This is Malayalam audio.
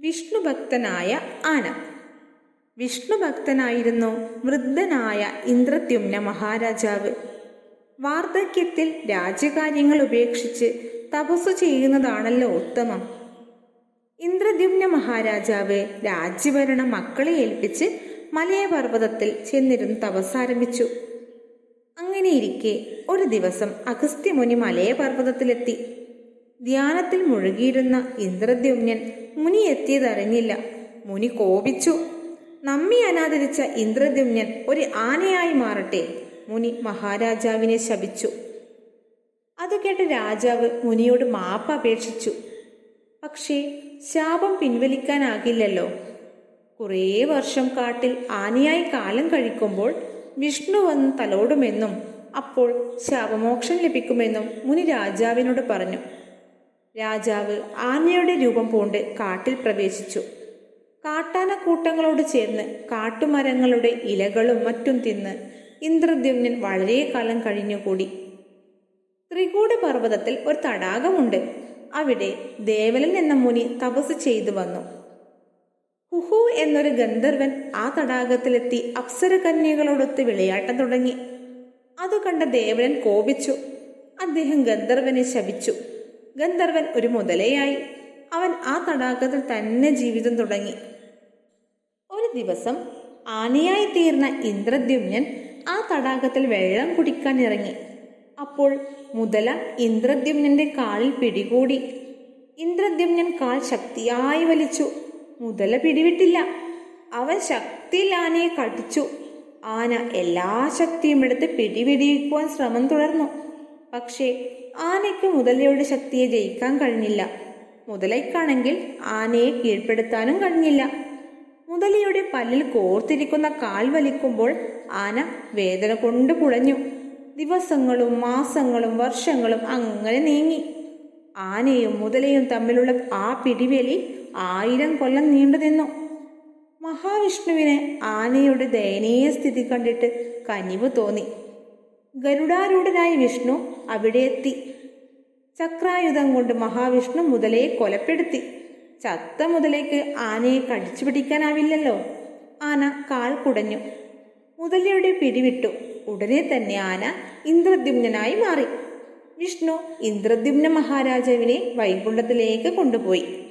വിഷ്ണുഭക്തനായ ആന. വിഷ്ണുഭക്തനായിരുന്നു വൃദ്ധനായ ഇന്ദ്രദ്യുമ്ന മഹാരാജാവ്. വാർദ്ധക്യത്തിൽ രാജ്യകാര്യങ്ങൾ ഉപേക്ഷിച്ച് തപസ്സു ചെയ്യുന്നതാണല്ലോ ഉത്തമം. ഇന്ദ്രദ്യുമ്ന മഹാരാജാവ് രാജ്യഭരണം മക്കളെ ഏൽപ്പിച്ച് മലയപർവതത്തിൽ ചെന്നിരുന്ന് തപസ്സാരംഭിച്ചു. അങ്ങനെയിരിക്കെ ഒരു ദിവസം അഗസ്ത്യമുനി മലയപർവതത്തിലെത്തി. ധ്യാനത്തിൽ മുഴുകിയിരുന്ന ഇന്ദ്രദ്യുമ്നൻ മുനി എത്തിയതറിഞ്ഞില്ല മുനി കോപിച്ചു. നമ്മി അനാദരിച്ച ഇന്ദ്രദ്യുമ്നൻ ഒരു ആനയായി മാറട്ടെ. മുനി മഹാരാജാവിനെ ശപിച്ചു. അത് കേട്ട് രാജാവ് മുനിയോട് മാപ്പ് അപേക്ഷിച്ചു. പക്ഷേ ശാപം പിൻവലിക്കാനാകില്ലല്ലോ. കുറേ വർഷം കാട്ടിൽ ആനയായി കാലം കഴിക്കുമ്പോൾ വിഷ്ണു വന്ന് തലോടുമെന്നും അപ്പോൾ ശാപമോക്ഷം ലഭിക്കുമെന്നും മുനി രാജാവിനോട് പറഞ്ഞു. രാജാവ് ആനയുടെ രൂപം പൂണ്ട് കാട്ടിൽ പ്രവേശിച്ചു. കാട്ടാന കൂട്ടങ്ങളോട് ചേർന്ന് കാട്ടുമരങ്ങളുടെ ഇലകളും മറ്റും തിന്ന് ഇന്ദ്രദ്യുമ്നൻ വളരെ കാലം കഴിഞ്ഞുകൂടി. ത്രികൂട പർവതത്തിൽ ഒരു തടാകമുണ്ട്. അവിടെ ദേവലൻ എന്ന മുനി തപസ് ചെയ്തു വന്നു. ഹുഹു എന്നൊരു ഗന്ധർവൻ ആ തടാകത്തിലെത്തി അപ്സര കന്യകളോടൊത്ത് വിളയാട്ടം തുടങ്ങി. അത് കണ്ട ദേവലൻ കോപിച്ചു. അദ്ദേഹം ഗന്ധർവനെ ശപിച്ചു. ഗന്ധർവൻ ഒരു മുതലയായി. അവൻ ആ തടാകത്തിൽ തന്നെ ജീവിതം തുടങ്ങി. ഒരു ദിവസം ആനയായി തീർന്ന ഇന്ദ്രദ്യുമ്നൻ ആ തടാകത്തിൽ വെള്ളം കുടിക്കാൻ ഇറങ്ങി. അപ്പോൾ മുതല ഇന്ദ്രദ്യുമ്നന്റെ കാലിൽ പിടികൂടി. ഇന്ദ്രദ്യുമ്നൻ കാൽ ശക്തിയായി വലിച്ചു. മുതല പിടിവിട്ടില്ല. അവൻ ശക്തിയിൽ ആനയെ കടിച്ചു. ആന എല്ലാ ശക്തിയും എടുത്ത് പിടിപിടിക്കുവാൻ ശ്രമം തുടർന്നു. പക്ഷേ ആനയ്ക്ക് മുതലയുടെ ശക്തിയെ ജയിക്കാൻ കഴിഞ്ഞില്ല. മുതലയ്ക്കാണെങ്കിൽ ആനയെ കീഴ്പ്പെടുത്താനും കഴിഞ്ഞില്ല. മുതലയുടെ പല്ലിൽ കോർത്തിരിക്കുന്ന കാൽ വലിക്കുമ്പോൾ ആന വേദന കൊണ്ട് കുഴഞ്ഞു ദിവസങ്ങളും മാസങ്ങളും വർഷങ്ങളും അങ്ങനെ നീങ്ങി. ആനയും മുതലയും തമ്മിലുള്ള ആ പിടിവലി ആയിരം കൊല്ലം നീണ്ടു നിന്നു. മഹാവിഷ്ണുവിന് ആനയുടെ ദയനീയ സ്ഥിതി കണ്ടിട്ട് കനിവ് തോന്നി. ഗരുഡാരൂഢനായ വിഷ്ണു അവിടെ എത്തി. ചക്രായുധം കൊണ്ട് മഹാവിഷ്ണു മുതലയെ കൊലപ്പെടുത്തി. ചത്ത മുതലേക്ക് ആനയെ കടിച്ചു പിടിക്കാനാവില്ലല്ലോ. ആന കാൽ കുടഞ്ഞു. മുതലയുടെ പിടിവിട്ടു. ഉടനെ തന്നെ ആന ഇന്ദ്രദ്യുമ്നായി മാറി. വിഷ്ണു ഇന്ദ്രദ്യുമ്ന മഹാരാജാവിനെ വൈകുണ്ഠത്തിലേക്ക് കൊണ്ടുപോയി.